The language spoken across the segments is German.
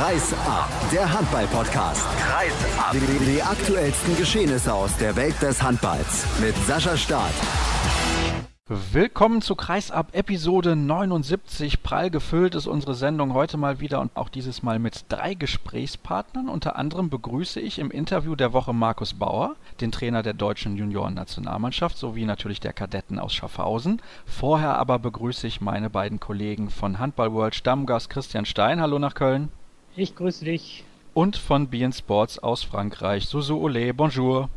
Kreis ab, der Handball-Podcast. Kreis ab. Die, die aktuellsten Geschehnisse aus der Welt des Handballs mit Sascha Staat. Willkommen zu Kreisab Episode 79. Prall gefüllt ist unsere Sendung heute mal wieder und auch dieses Mal mit drei Gesprächspartnern. Unter anderem begrüße ich im Interview der Woche Markus Bauer, den Trainer der deutschen Juniorennationalmannschaft sowie natürlich der Kadetten aus Schaffhausen. Vorher aber begrüße ich meine beiden Kollegen von Handball World Stammgast Christian Stein. Hallo nach Köln. Ich grüße dich. Und von BN Sports aus Frankreich, Susu Ole, bonjour.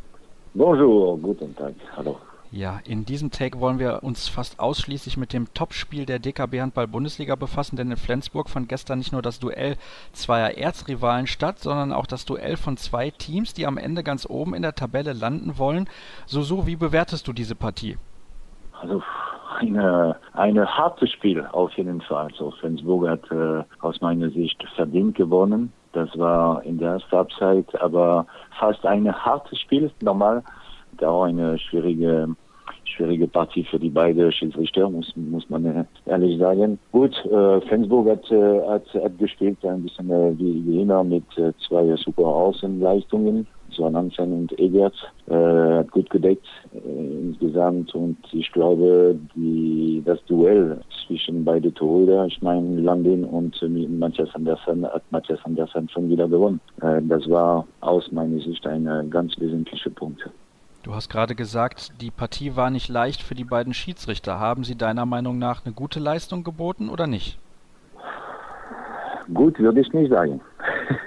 Bonjour, guten Tag, hallo. Ja, in diesem Take wollen wir uns fast ausschließlich mit dem Topspiel der DKB Handball Bundesliga befassen, denn in Flensburg fand gestern nicht nur das Duell zweier Erzrivalen statt, sondern auch das Duell von zwei Teams, die am Ende ganz oben in der Tabelle landen wollen. Susu, wie bewertest du diese Partie? Also eine, eine harte Spiel auf jeden Fall. Also Flensburg hat äh, aus meiner Sicht verdient gewonnen. Das war in der ersten Halbzeit aber fast ein hartes Spiel. Normal da auch eine schwierige schwierige Partie für die beiden Schiedsrichter, muss, muss man ehrlich sagen. Gut, äh, Flensburg hat, äh, hat, hat gespielt, ein bisschen äh, wie, wie immer mit äh, zwei super Außenleistungen. So Hansen und Egert äh, hat gut gedeckt äh, insgesamt und ich glaube, die, das Duell zwischen beide Torhüter, ich meine Landin und äh, Matthias Andersen, hat Matthias Andersen schon wieder gewonnen. Äh, das war aus meiner Sicht ein äh, ganz wesentlicher Punkt. Du hast gerade gesagt, die Partie war nicht leicht für die beiden Schiedsrichter. Haben sie deiner Meinung nach eine gute Leistung geboten oder nicht? Gut würde ich nicht sagen.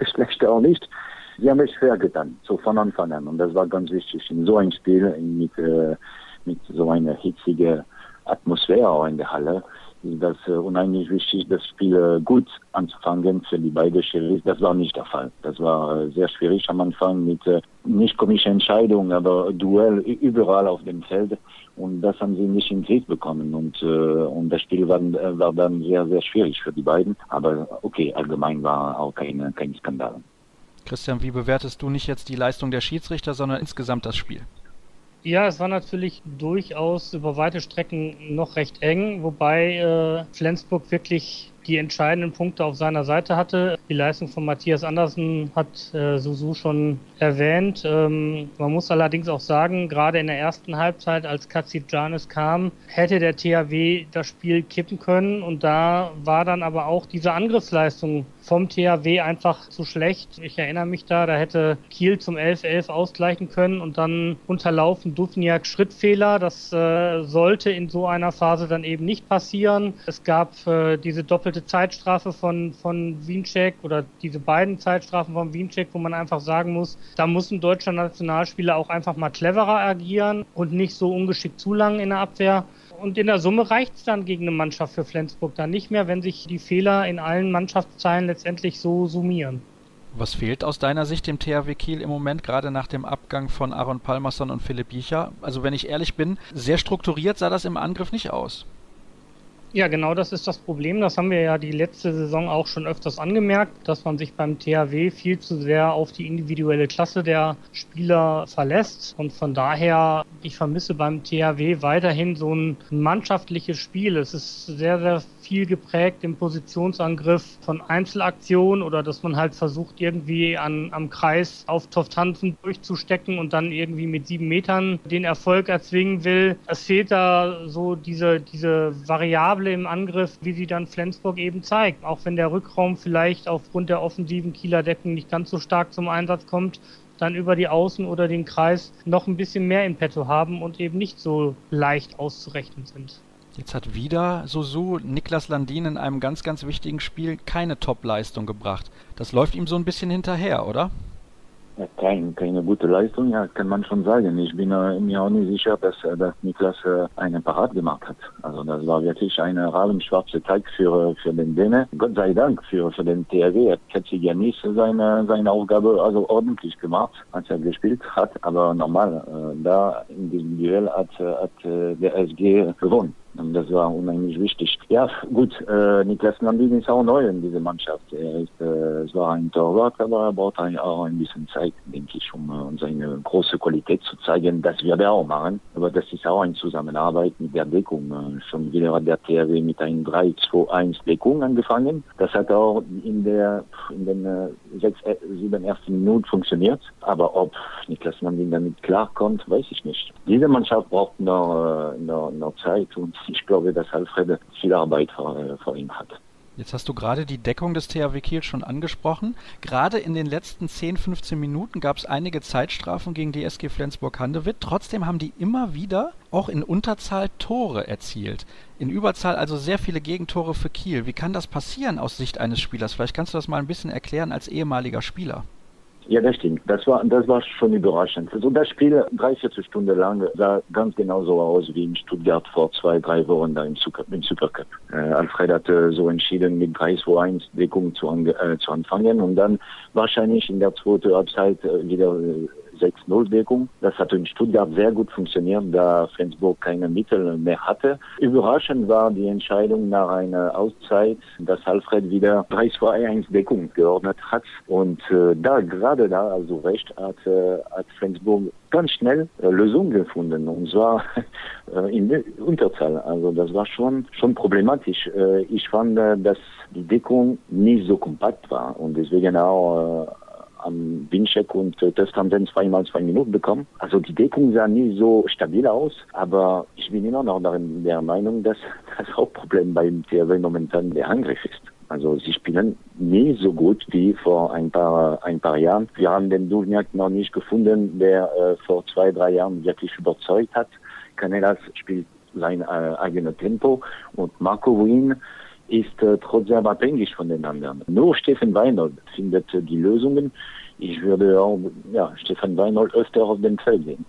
Schlecht auch nicht. Sie haben es schwer getan, so von Anfang an. Und das war ganz wichtig. In so ein Spiel mit, äh, mit so einer hitzigen Atmosphäre auch in der Halle ist das äh, unheimlich wichtig, das Spiel äh, gut anzufangen für die beiden Schiris. Das war nicht der Fall. Das war äh, sehr schwierig am Anfang mit äh, nicht komischen Entscheidungen, aber Duell überall auf dem Feld. Und das haben sie nicht in den Griff bekommen. Und, äh, und das Spiel war, äh, war dann sehr, sehr schwierig für die beiden. Aber okay, allgemein war auch keine, kein Skandal. Christian, wie bewertest du nicht jetzt die Leistung der Schiedsrichter, sondern insgesamt das Spiel? Ja, es war natürlich durchaus über weite Strecken noch recht eng, wobei äh, Flensburg wirklich die entscheidenden Punkte auf seiner Seite hatte. Die Leistung von Matthias Andersen hat äh, Susu schon erwähnt. Ähm, man muss allerdings auch sagen, gerade in der ersten Halbzeit, als Janis kam, hätte der THW das Spiel kippen können und da war dann aber auch diese Angriffsleistung vom THW einfach zu schlecht. Ich erinnere mich da, da hätte Kiel zum 11-11 ausgleichen können und dann unterlaufen Dufniak Schrittfehler. Das äh, sollte in so einer Phase dann eben nicht passieren. Es gab äh, diese doppelte Zeitstrafe von, von Wiencheck oder diese beiden Zeitstrafen von Wiencheck, wo man einfach sagen muss, da muss ein deutscher Nationalspieler auch einfach mal cleverer agieren und nicht so ungeschickt zu lang in der Abwehr. Und in der Summe reicht es dann gegen eine Mannschaft für Flensburg dann nicht mehr, wenn sich die Fehler in allen Mannschaftsteilen letztendlich so summieren. Was fehlt aus deiner Sicht dem THW Kiel im Moment, gerade nach dem Abgang von Aaron Palmerson und Philipp Jicher? Also wenn ich ehrlich bin, sehr strukturiert sah das im Angriff nicht aus. Ja, genau das ist das Problem. Das haben wir ja die letzte Saison auch schon öfters angemerkt, dass man sich beim THW viel zu sehr auf die individuelle Klasse der Spieler verlässt. Und von daher, ich vermisse beim THW weiterhin so ein mannschaftliches Spiel. Es ist sehr, sehr viel geprägt im Positionsangriff von Einzelaktionen oder dass man halt versucht, irgendwie an, am Kreis auf Toftanzen durchzustecken und dann irgendwie mit sieben Metern den Erfolg erzwingen will. Es fehlt da so diese, diese Variable im Angriff, wie sie dann Flensburg eben zeigt. Auch wenn der Rückraum vielleicht aufgrund der offensiven Kieler Decken nicht ganz so stark zum Einsatz kommt, dann über die Außen oder den Kreis noch ein bisschen mehr in petto haben und eben nicht so leicht auszurechnen sind. Jetzt hat wieder Susu Niklas Landin in einem ganz, ganz wichtigen Spiel keine Top-Leistung gebracht. Das läuft ihm so ein bisschen hinterher, oder? Ja, kein, keine gute Leistung, ja, kann man schon sagen. Ich bin äh, mir auch nicht sicher, dass, äh, dass Niklas äh, einen Parat gemacht hat. Also das war wirklich eine rabenschwarze Tag für, für den Däne. Gott sei Dank für, für den THW hat Katsigianis seine, seine Aufgabe also ordentlich gemacht, als er gespielt hat. Aber normal, äh, da in diesem Duell hat, hat äh, der SG gewonnen das war unheimlich wichtig. Ja, gut, äh, Niklas Landin ist auch neu in dieser Mannschaft. Er ist, äh, es war ein Torwart, aber er braucht auch ein bisschen Zeit, denke ich, um, um seine große Qualität zu zeigen. Das wird er auch machen. Aber das ist auch eine Zusammenarbeit mit der Deckung. Äh, schon wieder hat der THW mit einer 3-2-1 Deckung angefangen. Das hat auch in der in den äh, sechs, äh, sieben ersten Minuten funktioniert. Aber ob Niklas Landin damit klarkommt, weiß ich nicht. Diese Mannschaft braucht noch, äh, noch, noch Zeit und ich glaube, dass Alfred viel Arbeit vor, äh, vor ihm hat. Jetzt hast du gerade die Deckung des THW Kiel schon angesprochen. Gerade in den letzten 10, 15 Minuten gab es einige Zeitstrafen gegen die SG Flensburg-Handewitt. Trotzdem haben die immer wieder auch in Unterzahl Tore erzielt. In Überzahl also sehr viele Gegentore für Kiel. Wie kann das passieren aus Sicht eines Spielers? Vielleicht kannst du das mal ein bisschen erklären als ehemaliger Spieler. Ja, das stimmt. Das war, das war schon überraschend. Also das Spiel drei, vierzehn Stunden lang sah ganz genauso aus wie in Stuttgart vor zwei, drei Wochen da im, Super, im Supercup. Äh, Alfred hatte so entschieden, mit 3-2-1 Deckung zu, äh, zu anfangen und dann wahrscheinlich in der zweiten Halbzeit äh, wieder äh, 6-0-Wirkung. Das hat in Stuttgart sehr gut funktioniert, da Flensburg keine Mittel mehr hatte. Überraschend war die Entscheidung nach einer Auszeit, dass Alfred wieder 3-2-1-Deckung geordnet hat. Und äh, da, gerade da, also recht, hat, äh, hat Flensburg ganz schnell äh, Lösungen gefunden und zwar äh, in der Unterzahl. Also das war schon schon problematisch. Äh, ich fand, äh, dass die Deckung nicht so kompakt war und deswegen auch äh, am Wincheck und äh, das haben dann zweimal zwei Minuten bekommen. Also die Deckung sah nie so stabil aus, aber ich bin immer noch darin der Meinung, dass das Hauptproblem beim THW momentan der Angriff ist. Also sie spielen nie so gut wie vor ein paar ein paar Jahren. Wir haben den Duvniak noch nicht gefunden, der äh, vor zwei, drei Jahren wirklich überzeugt hat. Canelas spielt sein äh, eigenes Tempo und Marco Wien ist äh, trotzdem abhängig von den anderen. Nur Steffen Weinhold findet äh, die Lösungen. Ich würde auch ja, Stefan Weinhold öfter auf dem Feld sehen.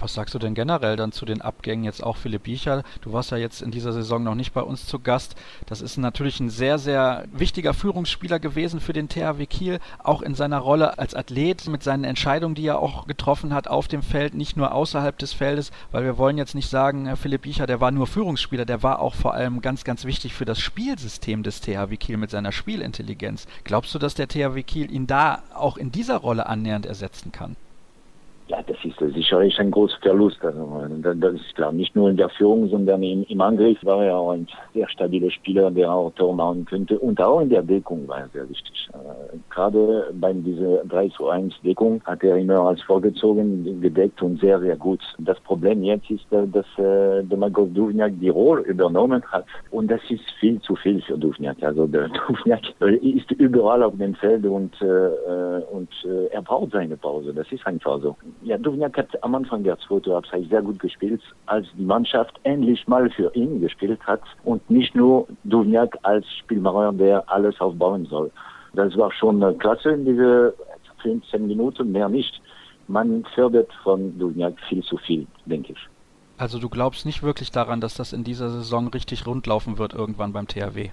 Was sagst du denn generell dann zu den Abgängen? Jetzt auch Philipp Biecher. Du warst ja jetzt in dieser Saison noch nicht bei uns zu Gast. Das ist natürlich ein sehr, sehr wichtiger Führungsspieler gewesen für den THW Kiel. Auch in seiner Rolle als Athlet mit seinen Entscheidungen, die er auch getroffen hat auf dem Feld, nicht nur außerhalb des Feldes. Weil wir wollen jetzt nicht sagen, Philipp Biecher, der war nur Führungsspieler. Der war auch vor allem ganz, ganz wichtig für das Spielsystem des THW Kiel mit seiner Spielintelligenz. Glaubst du, dass der THW Kiel ihn da auch in dieser Rolle annähernd ersetzen kann? Ja, das ist sicherlich ein großer Verlust. Also, das ist klar, nicht nur in der Führung, sondern im, im Angriff war er auch ein sehr stabiler Spieler, der auch Tor machen könnte. Und auch in der Deckung war er sehr wichtig. Äh, gerade bei dieser 3 zu 1 Deckung hat er immer als vorgezogen gedeckt und sehr, sehr gut. Das Problem jetzt ist, äh, dass äh, Domagoj Duvniak die Rolle übernommen hat. Und das ist viel zu viel für Duvniak. Also der Duvniak ist überall auf dem Feld und, äh, und äh, er braucht seine Pause. Das ist einfach so ja, Duvniak hat am Anfang der zweiten Halbzeit sehr gut gespielt, als die Mannschaft endlich mal für ihn gespielt hat und nicht nur Duvniak als Spielmacher, der alles aufbauen soll. Das war schon klasse in diese 15 Minuten, mehr nicht. Man fördert von Duvniak viel zu viel, denke ich. Also du glaubst nicht wirklich daran, dass das in dieser Saison richtig rundlaufen wird irgendwann beim THW?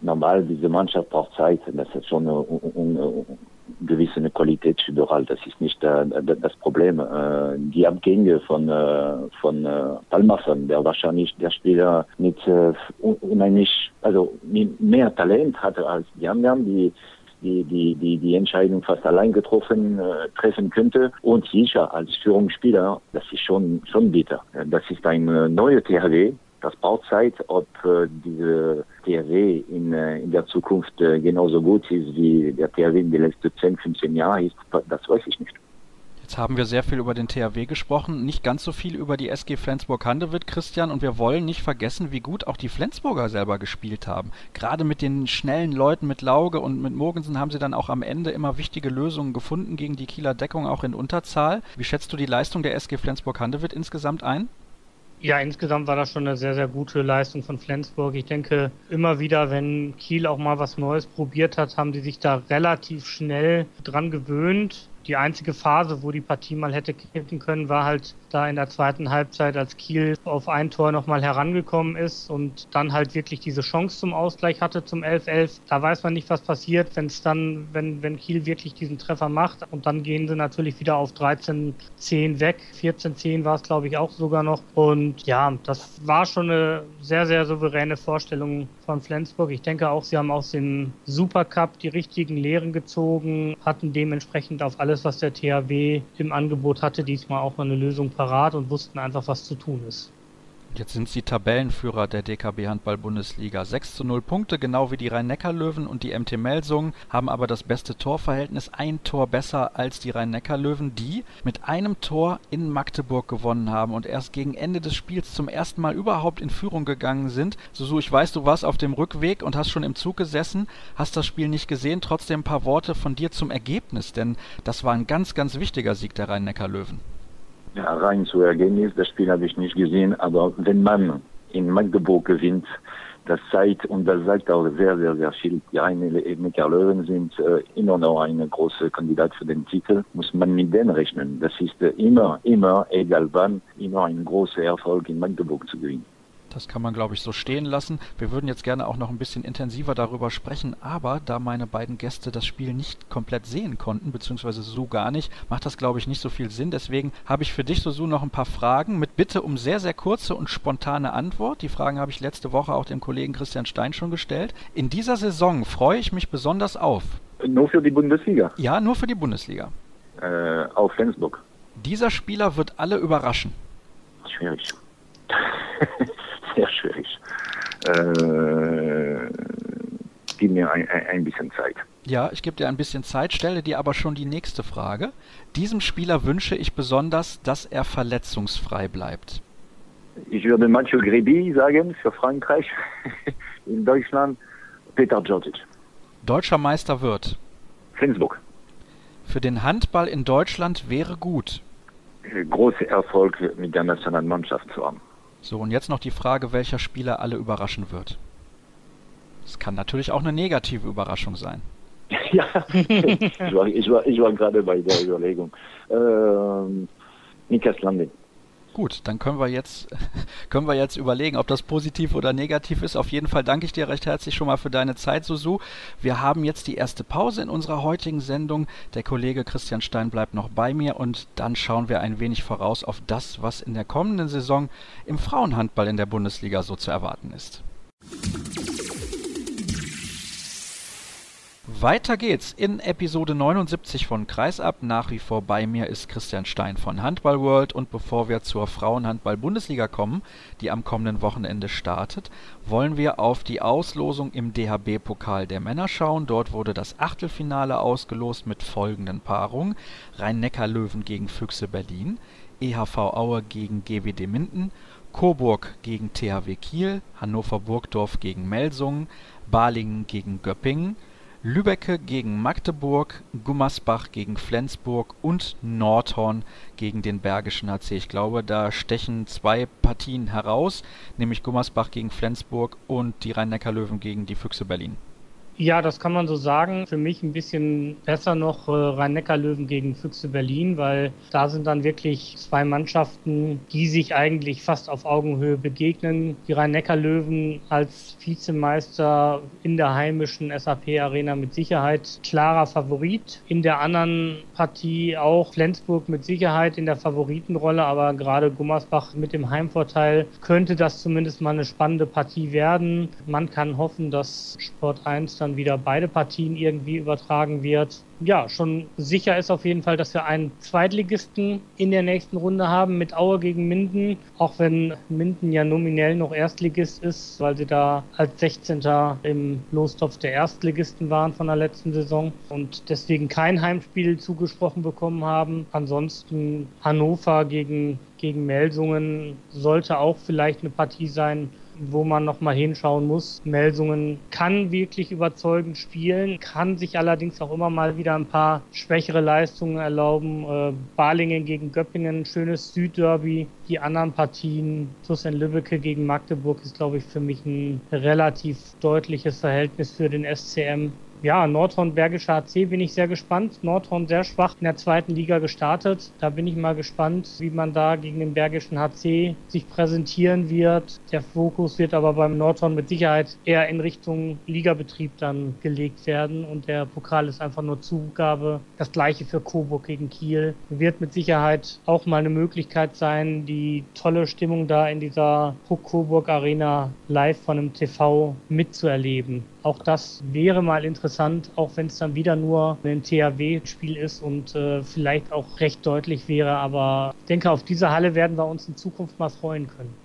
Normal, diese Mannschaft braucht Zeit. Das ist schon eine, eine, gewisse Qualität überall. Das ist nicht äh, das Problem. Äh, die Abgänge von äh, von äh, Palmerson, der wahrscheinlich der Spieler mit äh, unheimlich, also mehr Talent hatte als die anderen, die die, die, die, die Entscheidung fast allein getroffen äh, treffen könnte. Und sicher als Führungsspieler, das ist schon, schon bitter. Das ist ein äh, neuer THW, das braucht Zeit, ob äh, diese THW in, äh, in der Zukunft äh, genauso gut ist, wie der THW in den letzten 10, 15 Jahren ist, das weiß ich nicht. Jetzt haben wir sehr viel über den THW gesprochen, nicht ganz so viel über die SG Flensburg-Handewitt, Christian, und wir wollen nicht vergessen, wie gut auch die Flensburger selber gespielt haben. Gerade mit den schnellen Leuten, mit Lauge und mit Mogensen haben sie dann auch am Ende immer wichtige Lösungen gefunden gegen die Kieler Deckung, auch in Unterzahl. Wie schätzt du die Leistung der SG Flensburg-Handewitt insgesamt ein? Ja, insgesamt war das schon eine sehr, sehr gute Leistung von Flensburg. Ich denke, immer wieder, wenn Kiel auch mal was Neues probiert hat, haben die sich da relativ schnell dran gewöhnt. Die einzige Phase, wo die Partie mal hätte kippen können, war halt da in der zweiten Halbzeit, als Kiel auf ein Tor nochmal herangekommen ist und dann halt wirklich diese Chance zum Ausgleich hatte zum 11-11. Da weiß man nicht, was passiert, wenn es dann, wenn, wenn Kiel wirklich diesen Treffer macht und dann gehen sie natürlich wieder auf 13-10 weg. 14-10 war es, glaube ich, auch sogar noch. Und ja, das war schon eine sehr, sehr souveräne Vorstellung von Flensburg. Ich denke auch, sie haben aus dem Supercup die richtigen Lehren gezogen, hatten dementsprechend auf alles, was der THW im Angebot hatte, diesmal auch mal eine Lösung parat und wussten einfach, was zu tun ist. Jetzt sind sie Tabellenführer der DKB Handball-Bundesliga. 6 zu 0 Punkte, genau wie die Rhein-Neckar-Löwen und die MT Melsungen, haben aber das beste Torverhältnis, ein Tor besser als die Rhein-Neckar-Löwen, die mit einem Tor in Magdeburg gewonnen haben und erst gegen Ende des Spiels zum ersten Mal überhaupt in Führung gegangen sind. Susu, ich weiß, du warst auf dem Rückweg und hast schon im Zug gesessen, hast das Spiel nicht gesehen, trotzdem ein paar Worte von dir zum Ergebnis, denn das war ein ganz, ganz wichtiger Sieg der Rhein-Neckar-Löwen ja, rein zu Ergebnis, das Spiel habe ich nicht gesehen, aber wenn man in Magdeburg gewinnt, das zeigt und das sagt auch sehr, sehr, sehr viel. Die Rhein-Neckar Löwen sind äh, immer noch ein großer Kandidat für den Titel. Muss man mit denen rechnen. Das ist äh, immer, immer, egal wann, immer ein großer Erfolg in Magdeburg zu gewinnen. Das kann man, glaube ich, so stehen lassen. Wir würden jetzt gerne auch noch ein bisschen intensiver darüber sprechen, aber da meine beiden Gäste das Spiel nicht komplett sehen konnten, beziehungsweise so gar nicht, macht das, glaube ich, nicht so viel Sinn. Deswegen habe ich für dich, Susu, noch ein paar Fragen mit Bitte um sehr, sehr kurze und spontane Antwort. Die Fragen habe ich letzte Woche auch dem Kollegen Christian Stein schon gestellt. In dieser Saison freue ich mich besonders auf. Nur für die Bundesliga? Ja, nur für die Bundesliga. Äh, auf Flensburg. Dieser Spieler wird alle überraschen. Schwierig. sehr schwierig. Äh, gib mir ein, ein bisschen Zeit. Ja, ich gebe dir ein bisschen Zeit, stelle dir aber schon die nächste Frage. Diesem Spieler wünsche ich besonders, dass er verletzungsfrei bleibt. Ich würde Matthieu Grebi sagen für Frankreich. In Deutschland Peter Djordjic. Deutscher Meister wird. Flensburg. Für den Handball in Deutschland wäre gut. Großer Erfolg mit der Nationalmannschaft zu haben. So, und jetzt noch die Frage, welcher Spieler alle überraschen wird. Es kann natürlich auch eine negative Überraschung sein. ja, ich war, ich war, ich war gerade bei der Überlegung. Ähm, Niklas Landin. Gut, dann können wir jetzt können wir jetzt überlegen, ob das positiv oder negativ ist. Auf jeden Fall danke ich dir recht herzlich schon mal für deine Zeit, Susu. Wir haben jetzt die erste Pause in unserer heutigen Sendung. Der Kollege Christian Stein bleibt noch bei mir und dann schauen wir ein wenig voraus auf das, was in der kommenden Saison im Frauenhandball in der Bundesliga so zu erwarten ist. Weiter geht's in Episode 79 von Kreisab. Nach wie vor bei mir ist Christian Stein von Handball World. Und bevor wir zur Frauenhandball-Bundesliga kommen, die am kommenden Wochenende startet, wollen wir auf die Auslosung im DHB-Pokal der Männer schauen. Dort wurde das Achtelfinale ausgelost mit folgenden Paarungen: Rhein-Neckar-Löwen gegen Füchse Berlin, EHV Aue gegen GWD Minden, Coburg gegen THW Kiel, Hannover Burgdorf gegen Melsungen, Balingen gegen Göppingen. Lübbecke gegen Magdeburg, Gummersbach gegen Flensburg und Nordhorn gegen den Bergischen HC. Ich glaube, da stechen zwei Partien heraus, nämlich Gummersbach gegen Flensburg und die Rhein-Neckar-Löwen gegen die Füchse Berlin. Ja, das kann man so sagen. Für mich ein bisschen besser noch äh, Rhein-Neckar-Löwen gegen Füchse Berlin, weil da sind dann wirklich zwei Mannschaften, die sich eigentlich fast auf Augenhöhe begegnen. Die Rhein-Neckar-Löwen als Vizemeister in der heimischen SAP-Arena mit Sicherheit klarer Favorit. In der anderen Partie auch Flensburg mit Sicherheit in der Favoritenrolle, aber gerade Gummersbach mit dem Heimvorteil könnte das zumindest mal eine spannende Partie werden. Man kann hoffen, dass Sport 1 dann wieder beide Partien irgendwie übertragen wird. Ja, schon sicher ist auf jeden Fall, dass wir einen Zweitligisten in der nächsten Runde haben mit Aue gegen Minden, auch wenn Minden ja nominell noch Erstligist ist, weil sie da als 16. im Lostopf der Erstligisten waren von der letzten Saison und deswegen kein Heimspiel zugesprochen bekommen haben. Ansonsten Hannover gegen, gegen Melsungen sollte auch vielleicht eine Partie sein, wo man nochmal hinschauen muss. Melsungen kann wirklich überzeugend spielen, kann sich allerdings auch immer mal wieder ein paar schwächere Leistungen erlauben. Äh, Balingen gegen Göppingen, schönes Südderby. Die anderen Partien, in Lübbecke gegen Magdeburg, ist, glaube ich, für mich ein relativ deutliches Verhältnis für den SCM. Ja, Nordhorn Bergischer HC bin ich sehr gespannt. Nordhorn sehr schwach in der zweiten Liga gestartet. Da bin ich mal gespannt, wie man da gegen den Bergischen HC sich präsentieren wird. Der Fokus wird aber beim Nordhorn mit Sicherheit eher in Richtung Ligabetrieb dann gelegt werden und der Pokal ist einfach nur Zugabe. Das gleiche für Coburg gegen Kiel. Wird mit Sicherheit auch mal eine Möglichkeit sein, die tolle Stimmung da in dieser Coburg Arena live von einem TV mitzuerleben. Auch das wäre mal interessant, auch wenn es dann wieder nur ein THW-Spiel ist und äh, vielleicht auch recht deutlich wäre. Aber ich denke, auf diese Halle werden wir uns in Zukunft mal freuen können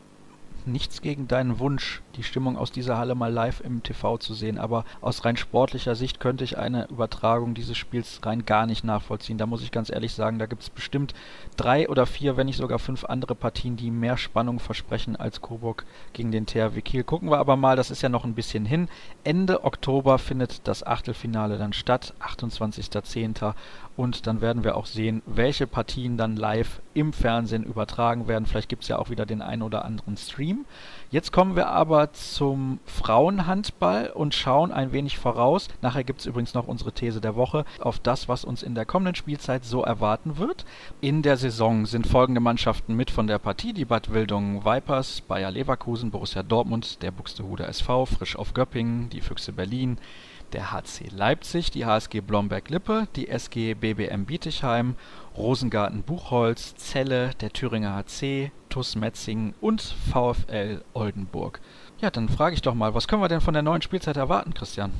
nichts gegen deinen Wunsch, die Stimmung aus dieser Halle mal live im TV zu sehen, aber aus rein sportlicher Sicht könnte ich eine Übertragung dieses Spiels rein gar nicht nachvollziehen. Da muss ich ganz ehrlich sagen, da gibt es bestimmt drei oder vier, wenn nicht sogar fünf andere Partien, die mehr Spannung versprechen als Coburg gegen den THW Kiel. Gucken wir aber mal, das ist ja noch ein bisschen hin. Ende Oktober findet das Achtelfinale dann statt, 28.10. Und dann werden wir auch sehen, welche Partien dann live im Fernsehen übertragen werden. Vielleicht gibt es ja auch wieder den einen oder anderen Stream. Jetzt kommen wir aber zum Frauenhandball und schauen ein wenig voraus. Nachher gibt es übrigens noch unsere These der Woche auf das, was uns in der kommenden Spielzeit so erwarten wird. In der Saison sind folgende Mannschaften mit von der Partie. Die Bad Wildungen Vipers, Bayer Leverkusen, Borussia Dortmund, der Buxtehude SV, Frisch auf Göppingen, die Füchse Berlin, der HC Leipzig, die HSG Blomberg-Lippe, die SG BBM Bietigheim, Rosengarten Buchholz, Celle, der Thüringer HC, TuS Metzingen und VfL Oldenburg. Ja, dann frage ich doch mal, was können wir denn von der neuen Spielzeit erwarten, Christian?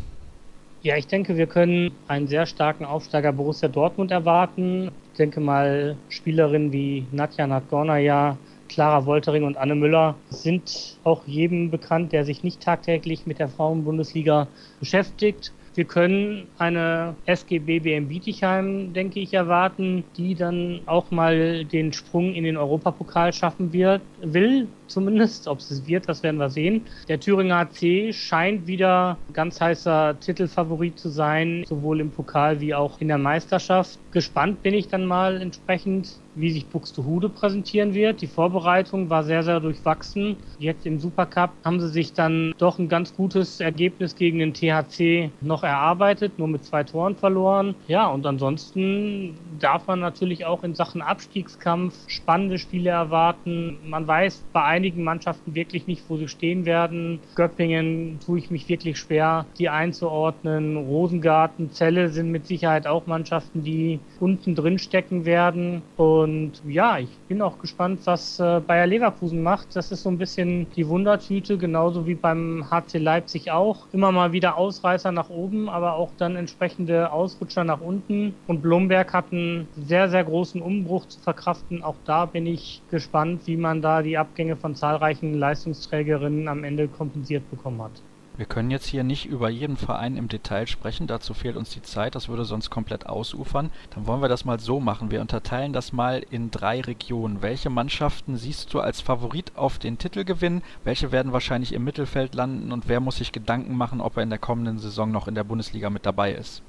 Ja, ich denke, wir können einen sehr starken Aufsteiger Borussia Dortmund erwarten. Ich denke mal, Spielerinnen wie Nadja Nadgornaya, Clara Woltering und Anne Müller sind auch jedem bekannt, der sich nicht tagtäglich mit der Frauenbundesliga beschäftigt. Wir können eine SGB BM Bietigheim, denke ich, erwarten, die dann auch mal den Sprung in den Europapokal schaffen wird, will zumindest. Ob es wird, das werden wir sehen. Der Thüringer AC scheint wieder ganz heißer Titelfavorit zu sein, sowohl im Pokal wie auch in der Meisterschaft. Gespannt bin ich dann mal entsprechend, wie sich Buxtehude präsentieren wird. Die Vorbereitung war sehr, sehr durchwachsen. Jetzt im Supercup haben sie sich dann doch ein ganz gutes Ergebnis gegen den THC noch erarbeitet, nur mit zwei Toren verloren. Ja, und ansonsten darf man natürlich auch in Sachen Abstiegskampf spannende Spiele erwarten. Man weiß bei einigen Mannschaften wirklich nicht, wo sie stehen werden. Göppingen tue ich mich wirklich schwer, die einzuordnen. Rosengarten, Celle sind mit Sicherheit auch Mannschaften, die unten drin stecken werden. Und ja, ich bin auch gespannt, was äh, Bayer Leverkusen macht. Das ist so ein bisschen die Wundertüte, genauso wie beim HC Leipzig auch. Immer mal wieder Ausreißer nach oben, aber auch dann entsprechende Ausrutscher nach unten. Und Blomberg hat sehr, sehr großen Umbruch zu verkraften. Auch da bin ich gespannt, wie man da die Abgänge von von zahlreichen Leistungsträgerinnen am Ende kompensiert bekommen hat. Wir können jetzt hier nicht über jeden Verein im Detail sprechen, dazu fehlt uns die Zeit, das würde sonst komplett ausufern. Dann wollen wir das mal so machen. Wir unterteilen das mal in drei Regionen. Welche Mannschaften siehst du als Favorit auf den Titelgewinn? Welche werden wahrscheinlich im Mittelfeld landen und wer muss sich Gedanken machen, ob er in der kommenden Saison noch in der Bundesliga mit dabei ist?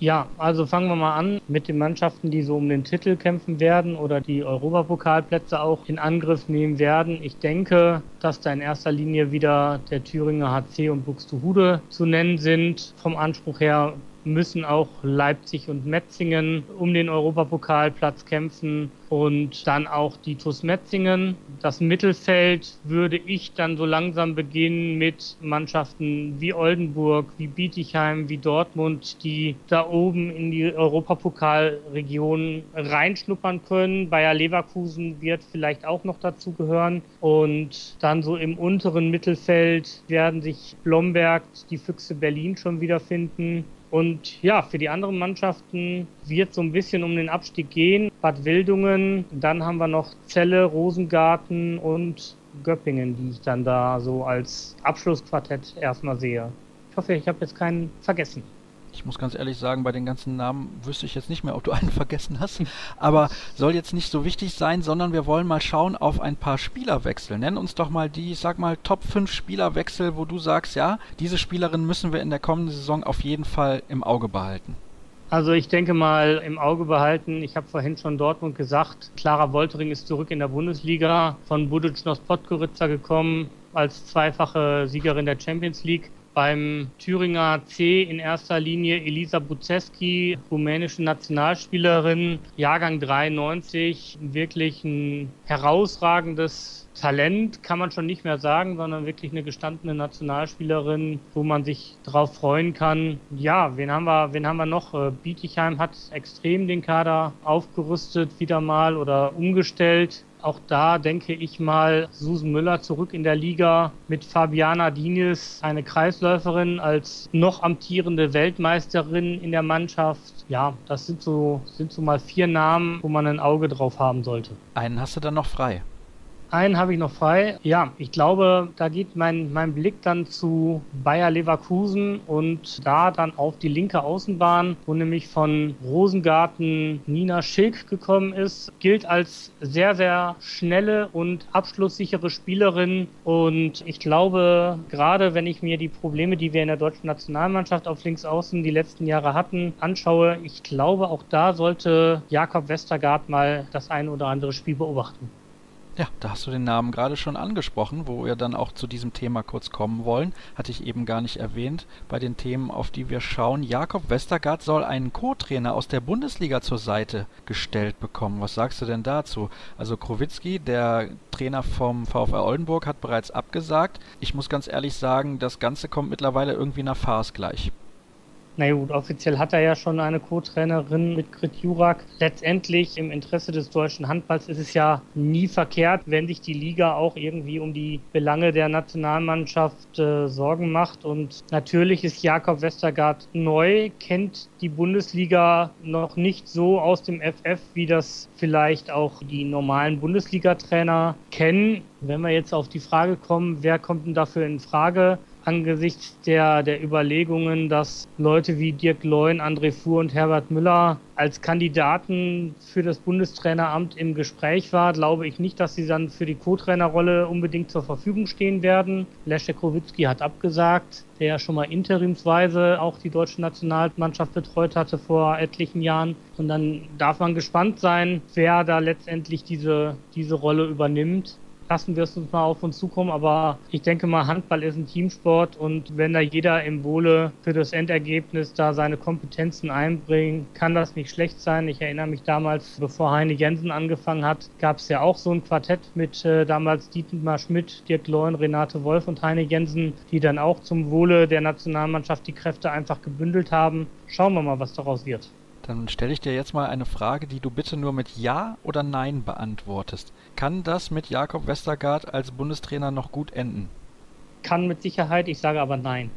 Ja, also fangen wir mal an mit den Mannschaften, die so um den Titel kämpfen werden oder die Europapokalplätze auch in Angriff nehmen werden. Ich denke, dass da in erster Linie wieder der Thüringer HC und Buxtehude zu nennen sind. Vom Anspruch her müssen auch Leipzig und Metzingen um den Europapokalplatz kämpfen und dann auch die TuS Metzingen. Das Mittelfeld würde ich dann so langsam beginnen mit Mannschaften wie Oldenburg, wie Bietigheim, wie Dortmund, die da oben in die Europapokalregion reinschnuppern können. Bayer Leverkusen wird vielleicht auch noch dazu gehören und dann so im unteren Mittelfeld werden sich Blomberg, die Füchse Berlin schon wiederfinden und ja, für die anderen Mannschaften wird so ein bisschen um den Abstieg gehen. Bad Wildungen, dann haben wir noch Celle, Rosengarten und Göppingen, die ich dann da so als Abschlussquartett erstmal sehe. Ich hoffe, ich habe jetzt keinen vergessen. Ich muss ganz ehrlich sagen, bei den ganzen Namen wüsste ich jetzt nicht mehr, ob du einen vergessen hast. Aber soll jetzt nicht so wichtig sein, sondern wir wollen mal schauen auf ein paar Spielerwechsel. Nenn uns doch mal die, ich sag mal, Top 5 Spielerwechsel, wo du sagst, ja, diese Spielerin müssen wir in der kommenden Saison auf jeden Fall im Auge behalten. Also ich denke mal im Auge behalten, ich habe vorhin schon Dortmund gesagt, Clara Woltering ist zurück in der Bundesliga, von Buducnos Podgorica gekommen als zweifache Siegerin der Champions League Beim Thüringer C in erster Linie Elisa Buzeski, rumänische Nationalspielerin, Jahrgang 93, wirklich ein herausragendes Talent kann man schon nicht mehr sagen, sondern wirklich eine gestandene Nationalspielerin, wo man sich drauf freuen kann. Ja, wen haben wir, wen haben wir noch? Äh, Bietigheim hat extrem den Kader aufgerüstet, wieder mal oder umgestellt. Auch da denke ich mal Susan Müller zurück in der Liga mit Fabiana Diniz, eine Kreisläuferin als noch amtierende Weltmeisterin in der Mannschaft. Ja, das sind so, sind so mal vier Namen, wo man ein Auge drauf haben sollte. Einen hast du dann noch frei. Einen habe ich noch frei. Ja, ich glaube, da geht mein, mein Blick dann zu Bayer Leverkusen und da dann auf die linke Außenbahn, wo nämlich von Rosengarten Nina Schilk gekommen ist. Gilt als sehr, sehr schnelle und abschlusssichere Spielerin. Und ich glaube, gerade wenn ich mir die Probleme, die wir in der deutschen Nationalmannschaft auf Linksaußen die letzten Jahre hatten, anschaue, ich glaube, auch da sollte Jakob Westergaard mal das ein oder andere Spiel beobachten. Ja, da hast du den Namen gerade schon angesprochen, wo wir dann auch zu diesem Thema kurz kommen wollen. Hatte ich eben gar nicht erwähnt bei den Themen, auf die wir schauen. Jakob Westergaard soll einen Co-Trainer aus der Bundesliga zur Seite gestellt bekommen. Was sagst du denn dazu? Also Krowitzki, der Trainer vom VfR Oldenburg, hat bereits abgesagt. Ich muss ganz ehrlich sagen, das Ganze kommt mittlerweile irgendwie nach Farce gleich. Na gut, offiziell hat er ja schon eine Co-Trainerin mit Grit Jurak. Letztendlich im Interesse des deutschen Handballs ist es ja nie verkehrt, wenn sich die Liga auch irgendwie um die Belange der Nationalmannschaft äh, Sorgen macht. Und natürlich ist Jakob Westergaard neu, kennt die Bundesliga noch nicht so aus dem FF, wie das vielleicht auch die normalen Bundesliga-Trainer kennen. Wenn wir jetzt auf die Frage kommen, wer kommt denn dafür in Frage? Angesichts der, der Überlegungen, dass Leute wie Dirk Leun, André Fuhr und Herbert Müller als Kandidaten für das Bundestraineramt im Gespräch war, glaube ich nicht, dass sie dann für die Co-Trainerrolle unbedingt zur Verfügung stehen werden. Leszek Krowitzki hat abgesagt, der ja schon mal interimsweise auch die deutsche Nationalmannschaft betreut hatte vor etlichen Jahren. Und dann darf man gespannt sein, wer da letztendlich diese, diese Rolle übernimmt lassen wir es uns mal auf uns zukommen. Aber ich denke mal, Handball ist ein Teamsport und wenn da jeder im Wohle für das Endergebnis da seine Kompetenzen einbringt, kann das nicht schlecht sein. Ich erinnere mich damals, bevor Heine Jensen angefangen hat, gab es ja auch so ein Quartett mit äh, damals Dietmar Schmidt, Dirk Leun, Renate Wolf und Heine Jensen, die dann auch zum Wohle der Nationalmannschaft die Kräfte einfach gebündelt haben. Schauen wir mal, was daraus wird. Dann stelle ich dir jetzt mal eine Frage, die du bitte nur mit Ja oder Nein beantwortest. Kann das mit Jakob Westergaard als Bundestrainer noch gut enden? Kann mit Sicherheit, ich sage aber Nein.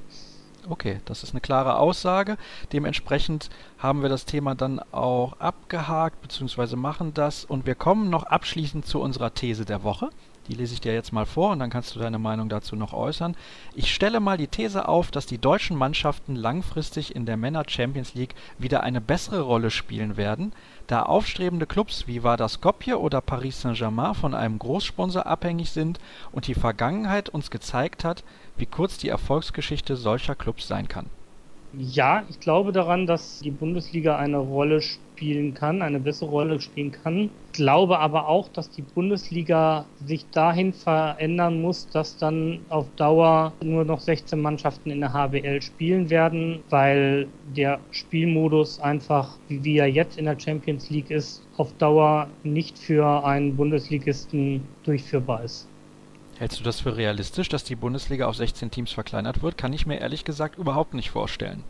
Okay, das ist eine klare Aussage. Dementsprechend haben wir das Thema dann auch abgehakt bzw. machen das und wir kommen noch abschließend zu unserer These der Woche. Die lese ich dir jetzt mal vor und dann kannst du deine Meinung dazu noch äußern. Ich stelle mal die These auf, dass die deutschen Mannschaften langfristig in der Männer Champions League wieder eine bessere Rolle spielen werden, da aufstrebende Clubs wie Vardar Skopje oder Paris Saint-Germain von einem Großsponsor abhängig sind und die Vergangenheit uns gezeigt hat, wie kurz die Erfolgsgeschichte solcher Clubs sein kann. Ja, ich glaube daran, dass die Bundesliga eine Rolle spielen kann, eine bessere Rolle spielen kann. Ich glaube aber auch, dass die Bundesliga sich dahin verändern muss, dass dann auf Dauer nur noch 16 Mannschaften in der HBL spielen werden, weil der Spielmodus einfach, wie er jetzt in der Champions League ist, auf Dauer nicht für einen Bundesligisten durchführbar ist. Hältst du das für realistisch, dass die Bundesliga auf 16 Teams verkleinert wird? Kann ich mir ehrlich gesagt überhaupt nicht vorstellen.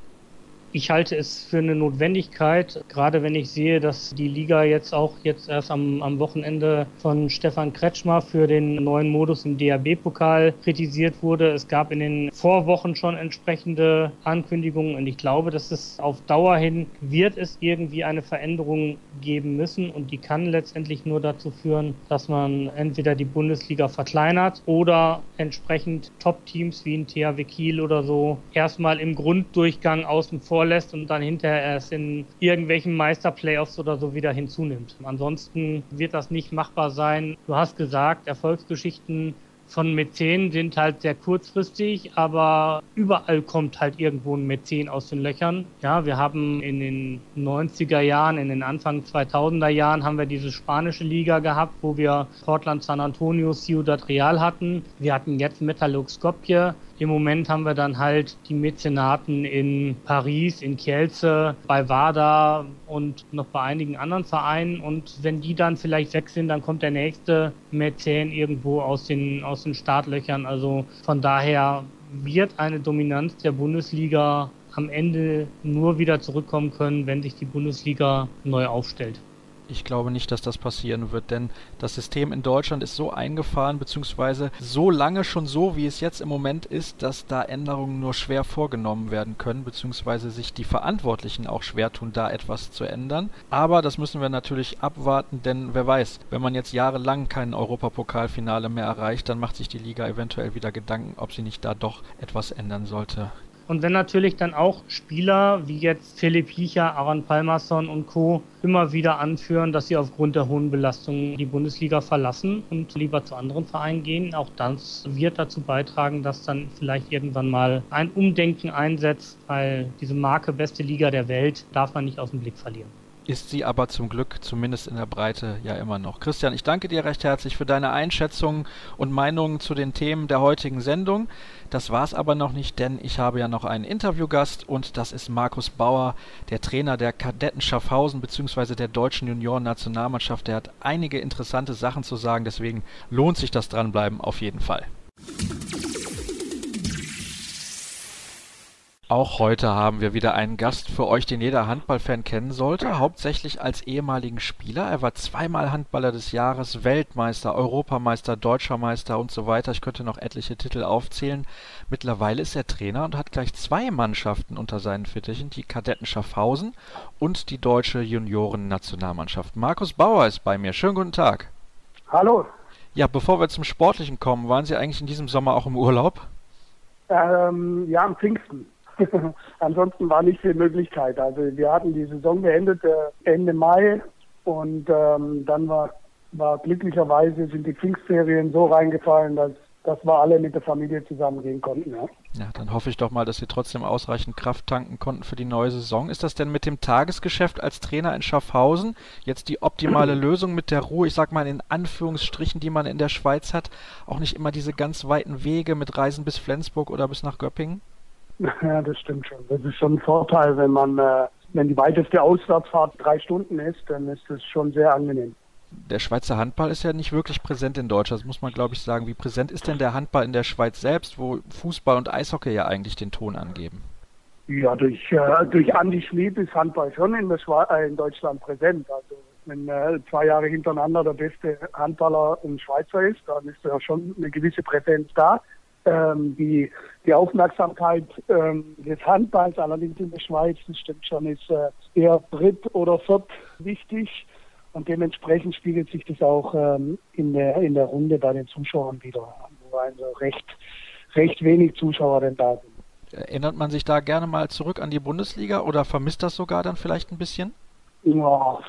Ich halte es für eine Notwendigkeit, gerade wenn ich sehe, dass die Liga jetzt auch jetzt erst am, am Wochenende von Stefan Kretschmer für den neuen Modus im DAB-Pokal kritisiert wurde. Es gab in den Vorwochen schon entsprechende Ankündigungen und ich glaube, dass es auf Dauer hin wird es irgendwie eine Veränderung geben müssen und die kann letztendlich nur dazu führen, dass man entweder die Bundesliga verkleinert oder entsprechend Top-Teams wie ein THW Kiel oder so erstmal im Grunddurchgang außen vor vorlässt und dann hinterher erst in irgendwelchen Meisterplayoffs oder so wieder hinzunimmt. Ansonsten wird das nicht machbar sein. Du hast gesagt, Erfolgsgeschichten von Mäzen sind halt sehr kurzfristig, aber überall kommt halt irgendwo ein Mäzen aus den Löchern. Ja, wir haben in den 90er Jahren, in den Anfang 2000er Jahren haben wir diese spanische Liga gehabt, wo wir Portland, San Antonio, Ciudad Real hatten. Wir hatten jetzt Metallurg Skopje Im Moment haben wir dann halt die Mäzenaten in Paris, in Kielce, bei WADA und noch bei einigen anderen Vereinen. Und wenn die dann vielleicht weg sind, dann kommt der nächste Mäzen irgendwo aus den, aus den Startlöchern. Also von daher wird eine Dominanz der Bundesliga am Ende nur wieder zurückkommen können, wenn sich die Bundesliga neu aufstellt. Ich glaube nicht, dass das passieren wird, denn das System in Deutschland ist so eingefahren, beziehungsweise so lange schon so, wie es jetzt im Moment ist, dass da Änderungen nur schwer vorgenommen werden können, beziehungsweise sich die Verantwortlichen auch schwer tun, da etwas zu ändern. Aber das müssen wir natürlich abwarten, denn wer weiß, wenn man jetzt jahrelang kein Europapokalfinale mehr erreicht, dann macht sich die Liga eventuell wieder Gedanken, ob sie nicht da doch etwas ändern sollte. Und wenn natürlich dann auch Spieler wie jetzt Philipp Hiecher, Aaron Palmerson und Co. immer wieder anführen, dass sie aufgrund der hohen Belastung die Bundesliga verlassen und lieber zu anderen Vereinen gehen, auch das wird dazu beitragen, dass dann vielleicht irgendwann mal ein Umdenken einsetzt, weil diese Marke beste Liga der Welt darf man nicht aus dem Blick verlieren ist sie aber zum Glück zumindest in der Breite ja immer noch. Christian, ich danke dir recht herzlich für deine Einschätzungen und Meinungen zu den Themen der heutigen Sendung. Das war's aber noch nicht, denn ich habe ja noch einen Interviewgast und das ist Markus Bauer, der Trainer der Kadetten Schaffhausen bzw. der deutschen Junioren-Nationalmannschaft. Der hat einige interessante Sachen zu sagen, deswegen lohnt sich das dranbleiben auf jeden Fall. Auch heute haben wir wieder einen Gast für euch, den jeder Handballfan kennen sollte, hauptsächlich als ehemaligen Spieler. Er war zweimal Handballer des Jahres, Weltmeister, Europameister, Deutscher Meister und so weiter. Ich könnte noch etliche Titel aufzählen. Mittlerweile ist er Trainer und hat gleich zwei Mannschaften unter seinen Fittichen, die Kadetten Schaffhausen und die deutsche Junioren-Nationalmannschaft. Markus Bauer ist bei mir. Schönen guten Tag. Hallo. Ja, bevor wir zum Sportlichen kommen, waren Sie eigentlich in diesem Sommer auch im Urlaub? Ähm, ja, am Pfingsten. Ansonsten war nicht viel Möglichkeit. Also wir hatten die Saison beendet äh, Ende Mai und ähm, dann war, war glücklicherweise sind die Pfingstferien so reingefallen, dass dass wir alle mit der Familie zusammengehen konnten. Ja. ja, dann hoffe ich doch mal, dass Sie trotzdem ausreichend Kraft tanken konnten für die neue Saison. Ist das denn mit dem Tagesgeschäft als Trainer in Schaffhausen jetzt die optimale Lösung mit der Ruhe, ich sag mal in Anführungsstrichen, die man in der Schweiz hat? Auch nicht immer diese ganz weiten Wege mit Reisen bis Flensburg oder bis nach Göppingen? Ja, das stimmt schon. Das ist schon ein Vorteil, wenn man, äh, wenn die weiteste Auswärtsfahrt drei Stunden ist, dann ist das schon sehr angenehm. Der Schweizer Handball ist ja nicht wirklich präsent in Deutschland, das muss man glaube ich sagen. Wie präsent ist denn der Handball in der Schweiz selbst, wo Fußball und Eishockey ja eigentlich den Ton angeben? Ja, durch, äh, durch Andi Schmid ist Handball schon in, äh, in Deutschland präsent. Also wenn äh, zwei Jahre hintereinander der beste Handballer ein Schweizer ist, dann ist ja schon eine gewisse Präsenz da ähm, die, die Aufmerksamkeit ähm, des Handballs, allerdings in der Schweiz, das stimmt schon, ist äh, eher dritt oder viert wichtig. Und dementsprechend spiegelt sich das auch ähm, in, der, in der Runde bei den Zuschauern wieder, wo also recht, recht wenig Zuschauer denn da sind. Erinnert man sich da gerne mal zurück an die Bundesliga oder vermisst das sogar dann vielleicht ein bisschen? Ja,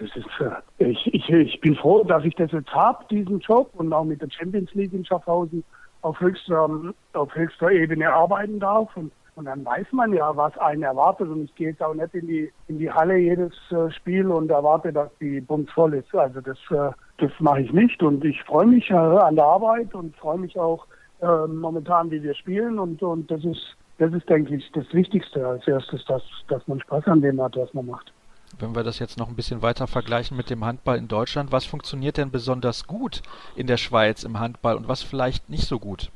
das ist, äh, ich, ich, ich bin froh, dass ich das jetzt habe, diesen Job und auch mit der Champions League in Schaffhausen auf höchster, auf höchster Ebene arbeiten darf. Und, und dann weiß man ja, was einen erwartet. Und ich gehe jetzt auch nicht in die, in die Halle jedes äh, Spiel und erwarte, dass die Bums voll ist. Also das, äh, das mache ich nicht. Und ich freue mich äh, an der Arbeit und freue mich auch äh, momentan, wie wir spielen. Und, und das ist, das ist, denke ich, das Wichtigste als erstes, dass, dass man Spaß an dem hat, was man macht. Wenn wir das jetzt noch ein bisschen weiter vergleichen mit dem Handball in Deutschland, was funktioniert denn besonders gut in der Schweiz im Handball und was vielleicht nicht so gut?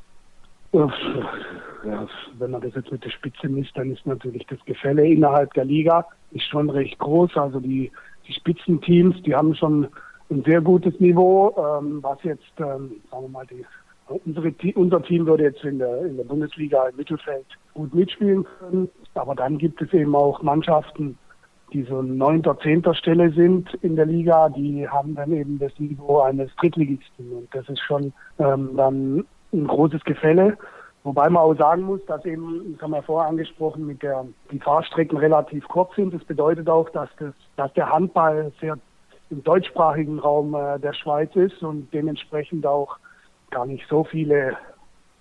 Ja, wenn man das jetzt mit der Spitze misst, dann ist natürlich das Gefälle innerhalb der Liga ist schon recht groß. Also die, die Spitzenteams, die haben schon ein sehr gutes Niveau, ähm, was jetzt, ähm, sagen wir mal, die, unsere, unser Team würde jetzt in der, in der Bundesliga im Mittelfeld gut mitspielen können. Aber dann gibt es eben auch Mannschaften, die so neunter, zehnter Stelle sind in der Liga, die haben dann eben das Niveau eines Drittligisten. Und das ist schon ähm, dann ein großes Gefälle. Wobei man auch sagen muss, dass eben, das haben wir vorher angesprochen, mit der, die Fahrstrecken relativ kurz sind. Das bedeutet auch, dass, das, dass der Handball sehr im deutschsprachigen Raum äh, der Schweiz ist und dementsprechend auch gar nicht so viele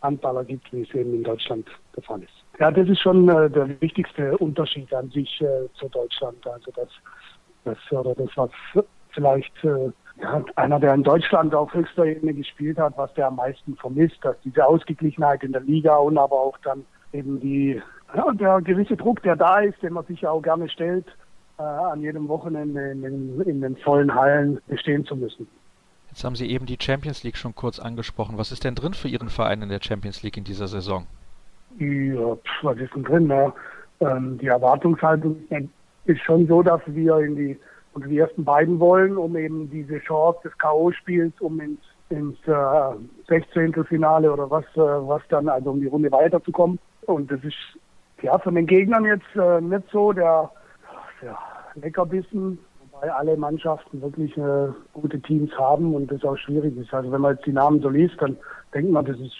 Handballer gibt, wie es eben in Deutschland der Fall ist. Ja, das ist schon äh, der wichtigste Unterschied an sich äh, zu Deutschland. Also das, das oder das, was vielleicht äh, ja, einer, der in Deutschland auf höchster Ebene gespielt hat, was der am meisten vermisst, dass diese Ausgeglichenheit in der Liga und aber auch dann eben die, ja, der gewisse Druck, der da ist, den man sich ja auch gerne stellt, äh, an jedem Wochenende in den, in den vollen Hallen bestehen zu müssen. Jetzt haben Sie eben die Champions League schon kurz angesprochen. Was ist denn drin für Ihren Verein in der Champions League in dieser Saison? Pf, was ist denn drin? Ja? Ähm, die Erwartungshaltung ist schon so, dass wir in die, und die ersten beiden wollen, um eben diese Chance des K.O.-Spiels, um ins, ins äh, 16. Finale oder was, äh, was dann, also um die Runde weiterzukommen. Und das ist ja von den Gegnern jetzt äh, nicht so der, der Leckerbissen, wobei alle Mannschaften wirklich äh, gute Teams haben und das auch schwierig ist. Also wenn man jetzt die Namen so liest, dann denkt man, das ist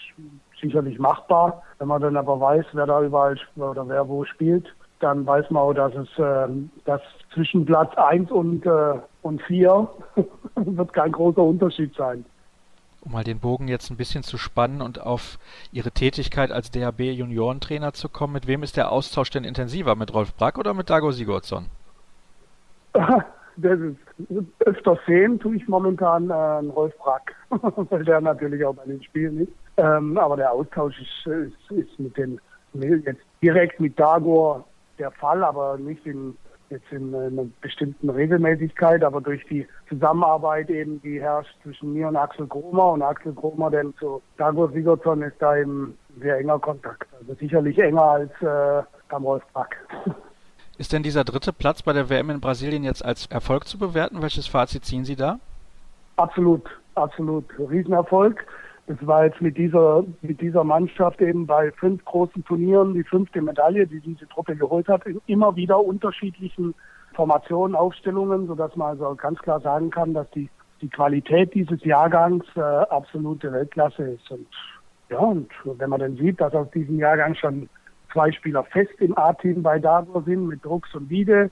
sicherlich machbar. Wenn man dann aber weiß, wer da überall oder wer wo spielt, dann weiß man auch, dass es äh, dass zwischen Platz 1 und, äh, und 4 wird kein großer Unterschied sein. Um mal den Bogen jetzt ein bisschen zu spannen und auf Ihre Tätigkeit als DHB Juniorentrainer zu kommen, mit wem ist der Austausch denn intensiver? Mit Rolf Brack oder mit Dago Sigurdsson? Das ist öfter sehen tue ich momentan äh, Rolf Brack, weil der natürlich auch bei den Spielen ist. Ähm, aber der Austausch ist, ist, ist mit den jetzt direkt mit Dagor der Fall, aber nicht in jetzt in einer bestimmten Regelmäßigkeit, aber durch die Zusammenarbeit eben, die herrscht zwischen mir und Axel Kromer und Axel Kromer denn zu Dagor Sigurdsson ist da eben sehr enger Kontakt. Also sicherlich enger als äh, beim Rolf Brack. Ist denn dieser dritte Platz bei der WM in Brasilien jetzt als Erfolg zu bewerten? Welches Fazit ziehen Sie da? Absolut, absolut. Riesenerfolg. Es war jetzt mit dieser, mit dieser Mannschaft eben bei fünf großen Turnieren die fünfte Medaille, die diese Truppe geholt hat, in immer wieder unterschiedlichen Formationen, Aufstellungen, sodass man also ganz klar sagen kann, dass die, die Qualität dieses Jahrgangs äh, absolute Weltklasse ist. Und ja, und wenn man dann sieht, dass aus diesem Jahrgang schon zwei Spieler fest im A-Team bei Davor sind, mit Drucks und Wiede,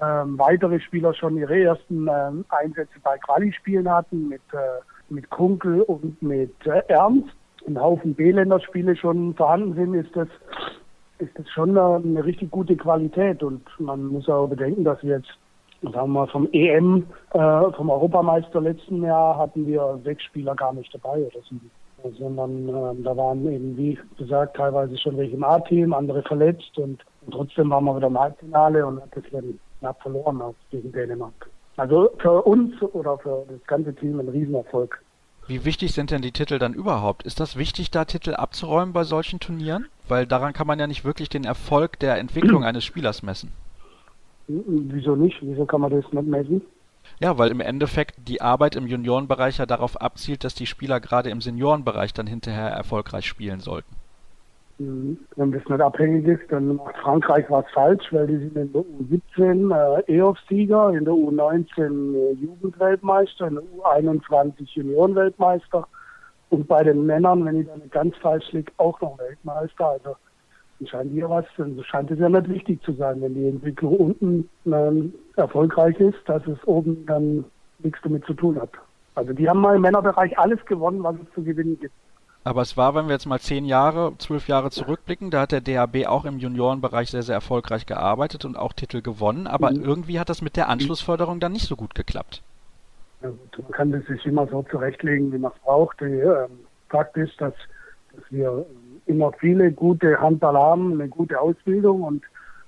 ähm, weitere Spieler schon ihre ersten ähm, Einsätze bei Quali-Spielen hatten, mit äh, mit Kunkel und mit äh, Ernst ein Haufen B-Länderspiele schon vorhanden sind, ist das, ist das schon eine, eine, richtig gute Qualität. Und man muss auch bedenken, dass wir jetzt, sagen wir mal, vom EM, äh, vom Europameister letzten Jahr hatten wir sechs Spieler gar nicht dabei oder sieben. Sondern äh, da waren eben, wie gesagt, teilweise schon welche im A-Team, andere verletzt und, und, trotzdem waren wir wieder im Halbfinale und hat das dann knapp verloren gegen Dänemark. Also für uns oder für das ganze Team ein Riesenerfolg. Wie wichtig sind denn die Titel dann überhaupt? Ist das wichtig, da Titel abzuräumen bei solchen Turnieren? Weil daran kann man ja nicht wirklich den Erfolg der Entwicklung eines Spielers messen. Wieso nicht? Wieso kann man das nicht messen? Ja, weil im Endeffekt die Arbeit im Juniorenbereich ja darauf abzielt, dass die Spieler gerade im Seniorenbereich dann hinterher erfolgreich spielen sollten. Mhm. Wenn das nicht abhängig ist, dann macht Frankreich was falsch, weil die sind in der U17 äh, EOF-Sieger, in der U19 äh, Jugendweltmeister, in der U21 Juniorenweltmeister und bei den Männern, wenn ich da nicht ganz falsch liege, auch noch Weltmeister. Also scheint hier was, dann scheint es ja nicht wichtig zu sein, wenn die Entwicklung unten ähm, erfolgreich ist, dass es oben dann nichts damit zu tun hat. Also die haben mal im Männerbereich alles gewonnen, was es zu gewinnen gibt. Aber es war, wenn wir jetzt mal zehn Jahre, zwölf Jahre zurückblicken, da hat der DHB auch im Juniorenbereich sehr, sehr erfolgreich gearbeitet und auch Titel gewonnen. Aber mhm. irgendwie hat das mit der Anschlussförderung dann nicht so gut geklappt. Ja, man kann das sich immer so zurechtlegen, wie man es braucht. Ähm, Fakt ist, dass, dass wir ähm, immer viele gute Handball haben, eine gute Ausbildung und,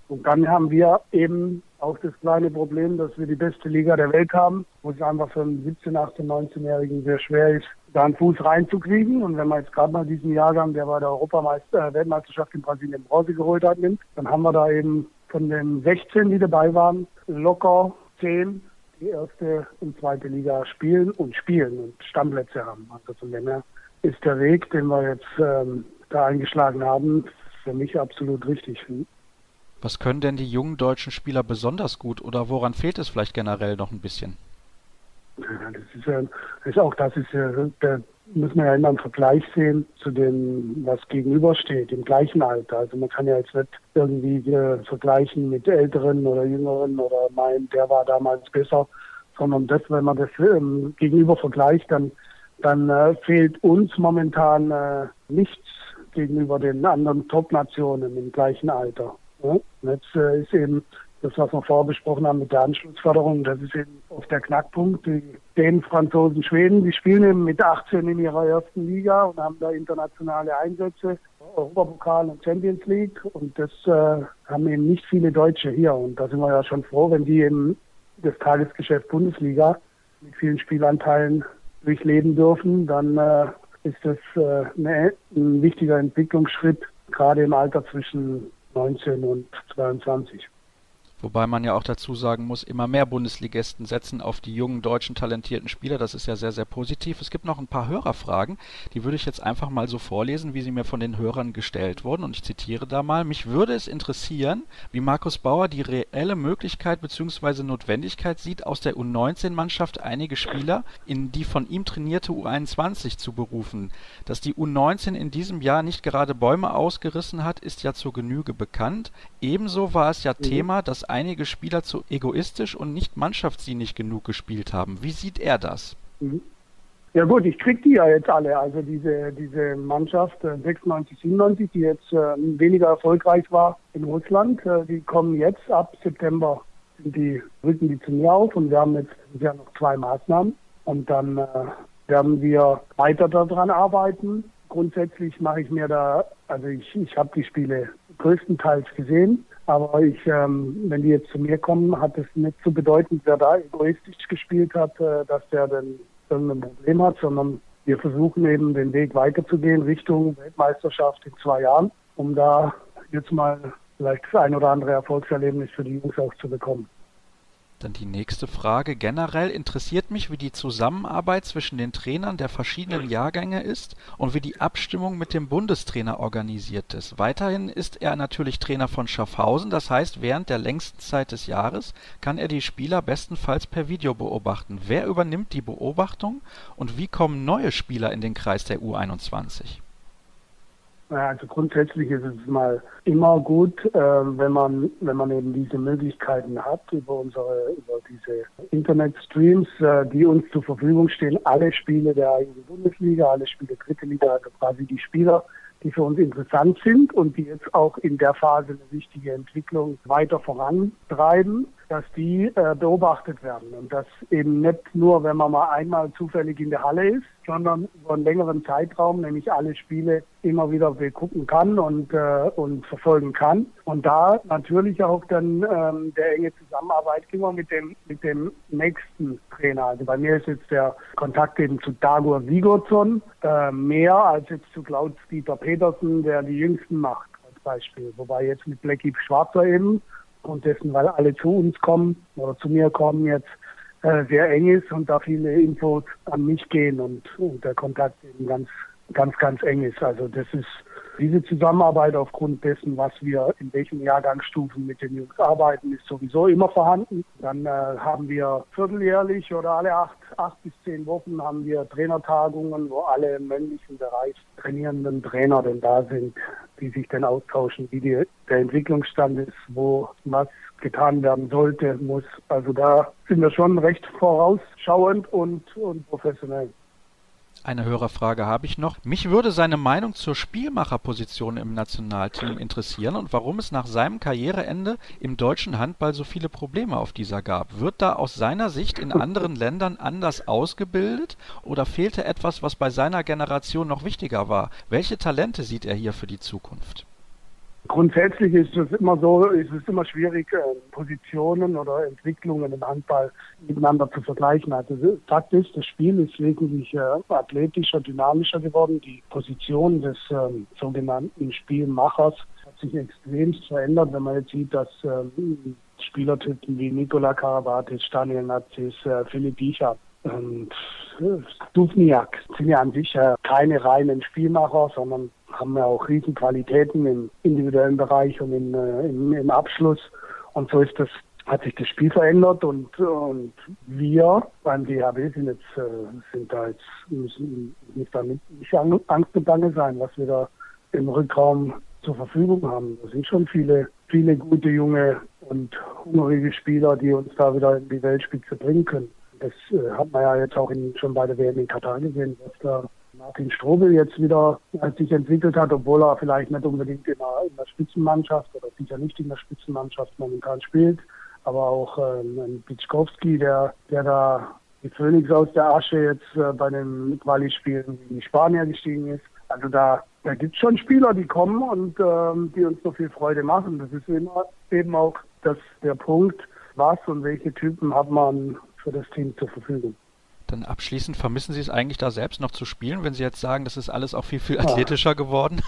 und dann haben wir eben auch das kleine Problem, dass wir die beste Liga der Welt haben, wo es einfach für einen 17-, 18-, 19-Jährigen sehr schwer ist, da einen Fuß reinzukriegen. Und wenn man jetzt gerade mal diesen Jahrgang, der bei der Europameister äh, Weltmeisterschaft in Brasilien Bronze geholt hat, nimmt, dann haben wir da eben von den 16, die dabei waren, locker 10, die erste und zweite Liga spielen und spielen und Stammplätze haben. Also von dem her ist der Weg, den wir jetzt ähm, da eingeschlagen haben, für mich absolut richtig. Was können denn die jungen deutschen Spieler besonders gut oder woran fehlt es vielleicht generell noch ein bisschen? Ja, das ist ja, ist auch das ist ja, da muss man ja immer einen Vergleich sehen zu dem, was gegenübersteht, im gleichen Alter. Also man kann ja jetzt nicht irgendwie vergleichen mit Älteren oder Jüngeren oder meinen, der war damals besser, sondern das, wenn man das ähm, gegenüber vergleicht, dann, dann äh, fehlt uns momentan äh, nichts gegenüber den anderen Top-Nationen im gleichen Alter. Ja? Jetzt äh, ist eben das, was wir vorher besprochen haben mit der Anschlussförderung, das ist eben oft der Knackpunkt. Die Dänen, Franzosen, Schweden, die spielen eben mit 18 in ihrer ersten Liga und haben da internationale Einsätze, Europapokal und Champions League. Und das äh, haben eben nicht viele Deutsche hier. Und da sind wir ja schon froh, wenn die eben das Tagesgeschäft Bundesliga mit vielen Spielanteilen durchleben dürfen, dann äh, ist das äh, eine, ein wichtiger Entwicklungsschritt, gerade im Alter zwischen 19 und 22. Wobei man ja auch dazu sagen muss, immer mehr Bundesligisten setzen auf die jungen deutschen talentierten Spieler. Das ist ja sehr, sehr positiv. Es gibt noch ein paar Hörerfragen, die würde ich jetzt einfach mal so vorlesen, wie sie mir von den Hörern gestellt wurden. Und ich zitiere da mal. Mich würde es interessieren, wie Markus Bauer die reelle Möglichkeit bzw. Notwendigkeit sieht, aus der U19-Mannschaft einige Spieler in die von ihm trainierte U21 zu berufen. Dass die U19 in diesem Jahr nicht gerade Bäume ausgerissen hat, ist ja zur Genüge bekannt. Ebenso war es ja mhm. Thema, dass einige Spieler zu egoistisch und nicht mannschaftsdienlich genug gespielt haben. Wie sieht er das? Mhm. Ja gut, ich krieg die ja jetzt alle. Also diese, diese Mannschaft 96, äh, 97, die jetzt äh, weniger erfolgreich war in Russland, äh, die kommen jetzt ab September, die rücken die zu mir auf und wir haben jetzt ja noch zwei Maßnahmen. Und dann äh, werden wir weiter daran arbeiten. Grundsätzlich mache ich mir da, also ich, ich habe die Spiele größtenteils gesehen. Aber ich, ähm, wenn die jetzt zu mir kommen, hat es nicht zu bedeuten, wer da egoistisch gespielt hat, äh, dass der dann irgendein Problem hat, sondern wir versuchen eben den Weg weiterzugehen Richtung Weltmeisterschaft in zwei Jahren, um da jetzt mal vielleicht das ein oder andere Erfolgserlebnis für die Jungs auch zu bekommen. Dann die nächste Frage. Generell interessiert mich, wie die Zusammenarbeit zwischen den Trainern der verschiedenen Jahrgänge ist und wie die Abstimmung mit dem Bundestrainer organisiert ist. Weiterhin ist er natürlich Trainer von Schaffhausen, das heißt, während der längsten Zeit des Jahres kann er die Spieler bestenfalls per Video beobachten. Wer übernimmt die Beobachtung und wie kommen neue Spieler in den Kreis der U21? Also grundsätzlich ist es mal immer gut, äh, wenn man wenn man eben diese Möglichkeiten hat über unsere über diese Internetstreams, äh, die uns zur Verfügung stehen, alle Spiele der Bundesliga, alle Spiele dritte Liga, also quasi die Spieler, die für uns interessant sind und die jetzt auch in der Phase eine wichtige Entwicklung weiter vorantreiben, dass die äh, beobachtet werden. Und das eben nicht nur, wenn man mal einmal zufällig in der Halle ist, sondern über einen längeren Zeitraum, nämlich alle Spiele immer wieder begucken kann und, äh, und verfolgen kann. Und da natürlich auch dann ähm, der enge Zusammenarbeit immer mit dem, mit dem nächsten Trainer. Also bei mir ist jetzt der Kontakt eben zu Dagur Sigurdsson äh, mehr als jetzt zu Klaus-Dieter Petersen, der die Jüngsten macht als Beispiel. Wobei jetzt mit Blackie Schwarzer eben und dessen, weil alle zu uns kommen oder zu mir kommen jetzt, äh, sehr eng ist und da viele Infos an mich gehen und, und der Kontakt eben ganz, ganz, ganz eng ist. Also das ist diese Zusammenarbeit aufgrund dessen, was wir in welchen Jahrgangsstufen mit den Jungs arbeiten, ist sowieso immer vorhanden. Dann äh, haben wir vierteljährlich oder alle acht, acht bis zehn Wochen haben wir Trainertagungen, wo alle im männlichen Bereich trainierenden Trainer denn da sind, die sich dann austauschen, wie die, der Entwicklungsstand ist, wo was getan werden sollte, muss. Also da sind wir schon recht vorausschauend und, und professionell. Eine Hörerfrage habe ich noch. Mich würde seine Meinung zur Spielmacherposition im Nationalteam interessieren und warum es nach seinem Karriereende im deutschen Handball so viele Probleme auf dieser gab. Wird da aus seiner Sicht in anderen Ländern anders ausgebildet oder fehlte etwas, was bei seiner Generation noch wichtiger war? Welche Talente sieht er hier für die Zukunft? Grundsätzlich ist es immer so, ist es immer schwierig, äh, Positionen oder Entwicklungen im Handball miteinander zu vergleichen. Also Fakt ist, das Spiel ist wesentlich äh, athletischer, dynamischer geworden. Die Position des ähm, sogenannten Spielmachers hat sich extremst verändert, wenn man jetzt sieht, dass ähm, Spielertypen wie Nikola Karabatic, Daniel Nazis, äh, Philipp Biecher und äh, Duvniak sind ja an sich äh, keine reinen Spielmacher, sondern haben ja auch Riesenqualitäten im individuellen Bereich und in, äh, im, im Abschluss. Und so ist das, hat sich das Spiel verändert und, und wir beim DHB sind jetzt, äh, sind da jetzt, müssen nicht damit nicht Angst und Bange sein, was wir da im Rückraum zur Verfügung haben. Da sind schon viele, viele gute junge und hungrige Spieler, die uns da wieder in die Weltspitze bringen können. Das äh, hat man ja jetzt auch in, schon bei der WM in Katar gesehen, was da Martin Strobel jetzt wieder sich entwickelt hat, obwohl er vielleicht nicht unbedingt in der, in der Spitzenmannschaft oder sicher nicht in der Spitzenmannschaft momentan spielt. aber auch ähm, Pitschkowski, der, der da die Phoenix aus der Asche jetzt äh, bei den Quali-Spielen in die Spanier gestiegen ist. Also da, da gibt es schon Spieler, die kommen und ähm, die uns noch viel Freude machen. Das ist immer eben auch das, der Punkt, was und welche Typen hat man für das Team zur Verfügung. Dann abschließend, vermissen Sie es eigentlich da selbst noch zu spielen, wenn Sie jetzt sagen, das ist alles auch viel, viel athletischer geworden?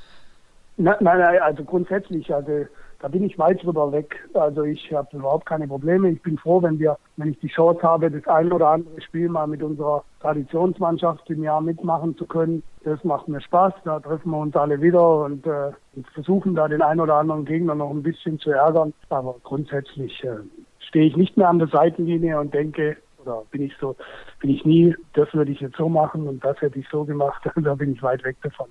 nein, nein, also grundsätzlich, also da bin ich weit drüber weg. Also ich habe überhaupt keine Probleme. Ich bin froh, wenn wir, wenn ich die Chance habe, das ein oder andere Spiel mal mit unserer Traditionsmannschaft im Jahr mitmachen zu können. Das macht mir Spaß. Da treffen wir uns alle wieder und, äh, versuchen da den ein oder anderen Gegner noch ein bisschen zu ärgern. Aber grundsätzlich äh, stehe ich nicht mehr an der Seitenlinie und denke, oder bin ich so, bin ich nie, das würde ich jetzt so machen und das hätte ich so gemacht. da bin ich weit weg davon.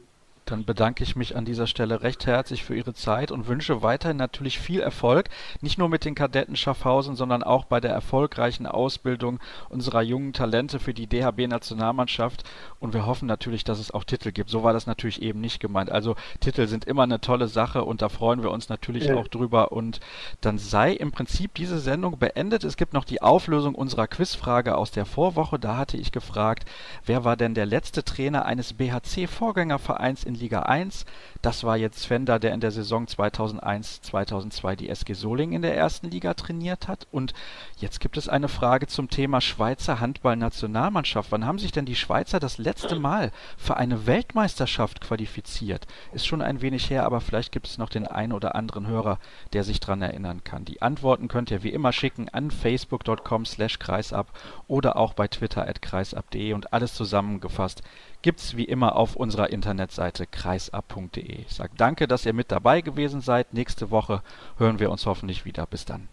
Dann bedanke ich mich an dieser Stelle recht herzlich für Ihre Zeit und wünsche weiterhin natürlich viel Erfolg, nicht nur mit den Kadetten Schaffhausen, sondern auch bei der erfolgreichen Ausbildung unserer jungen Talente für die DHB-Nationalmannschaft. Und wir hoffen natürlich, dass es auch Titel gibt. So war das natürlich eben nicht gemeint. Also Titel sind immer eine tolle Sache und da freuen wir uns natürlich ja. auch drüber. Und dann sei im Prinzip diese Sendung beendet. Es gibt noch die Auflösung unserer Quizfrage aus der Vorwoche. Da hatte ich gefragt, wer war denn der letzte Trainer eines BHC-Vorgängervereins in Liga 1. Das war jetzt Fender, der in der Saison 2001/2002 die SG Solingen in der ersten Liga trainiert hat. Und jetzt gibt es eine Frage zum Thema Schweizer Handballnationalmannschaft. Wann haben sich denn die Schweizer das letzte Mal für eine Weltmeisterschaft qualifiziert? Ist schon ein wenig her, aber vielleicht gibt es noch den einen oder anderen Hörer, der sich daran erinnern kann. Die Antworten könnt ihr wie immer schicken an facebook.com slash kreisab oder auch bei twitter at kreisab.de und alles zusammengefasst gibt's wie immer auf unserer Internetseite kreisab.de. Ich sage danke, dass ihr mit dabei gewesen seid. Nächste Woche hören wir uns hoffentlich wieder. Bis dann.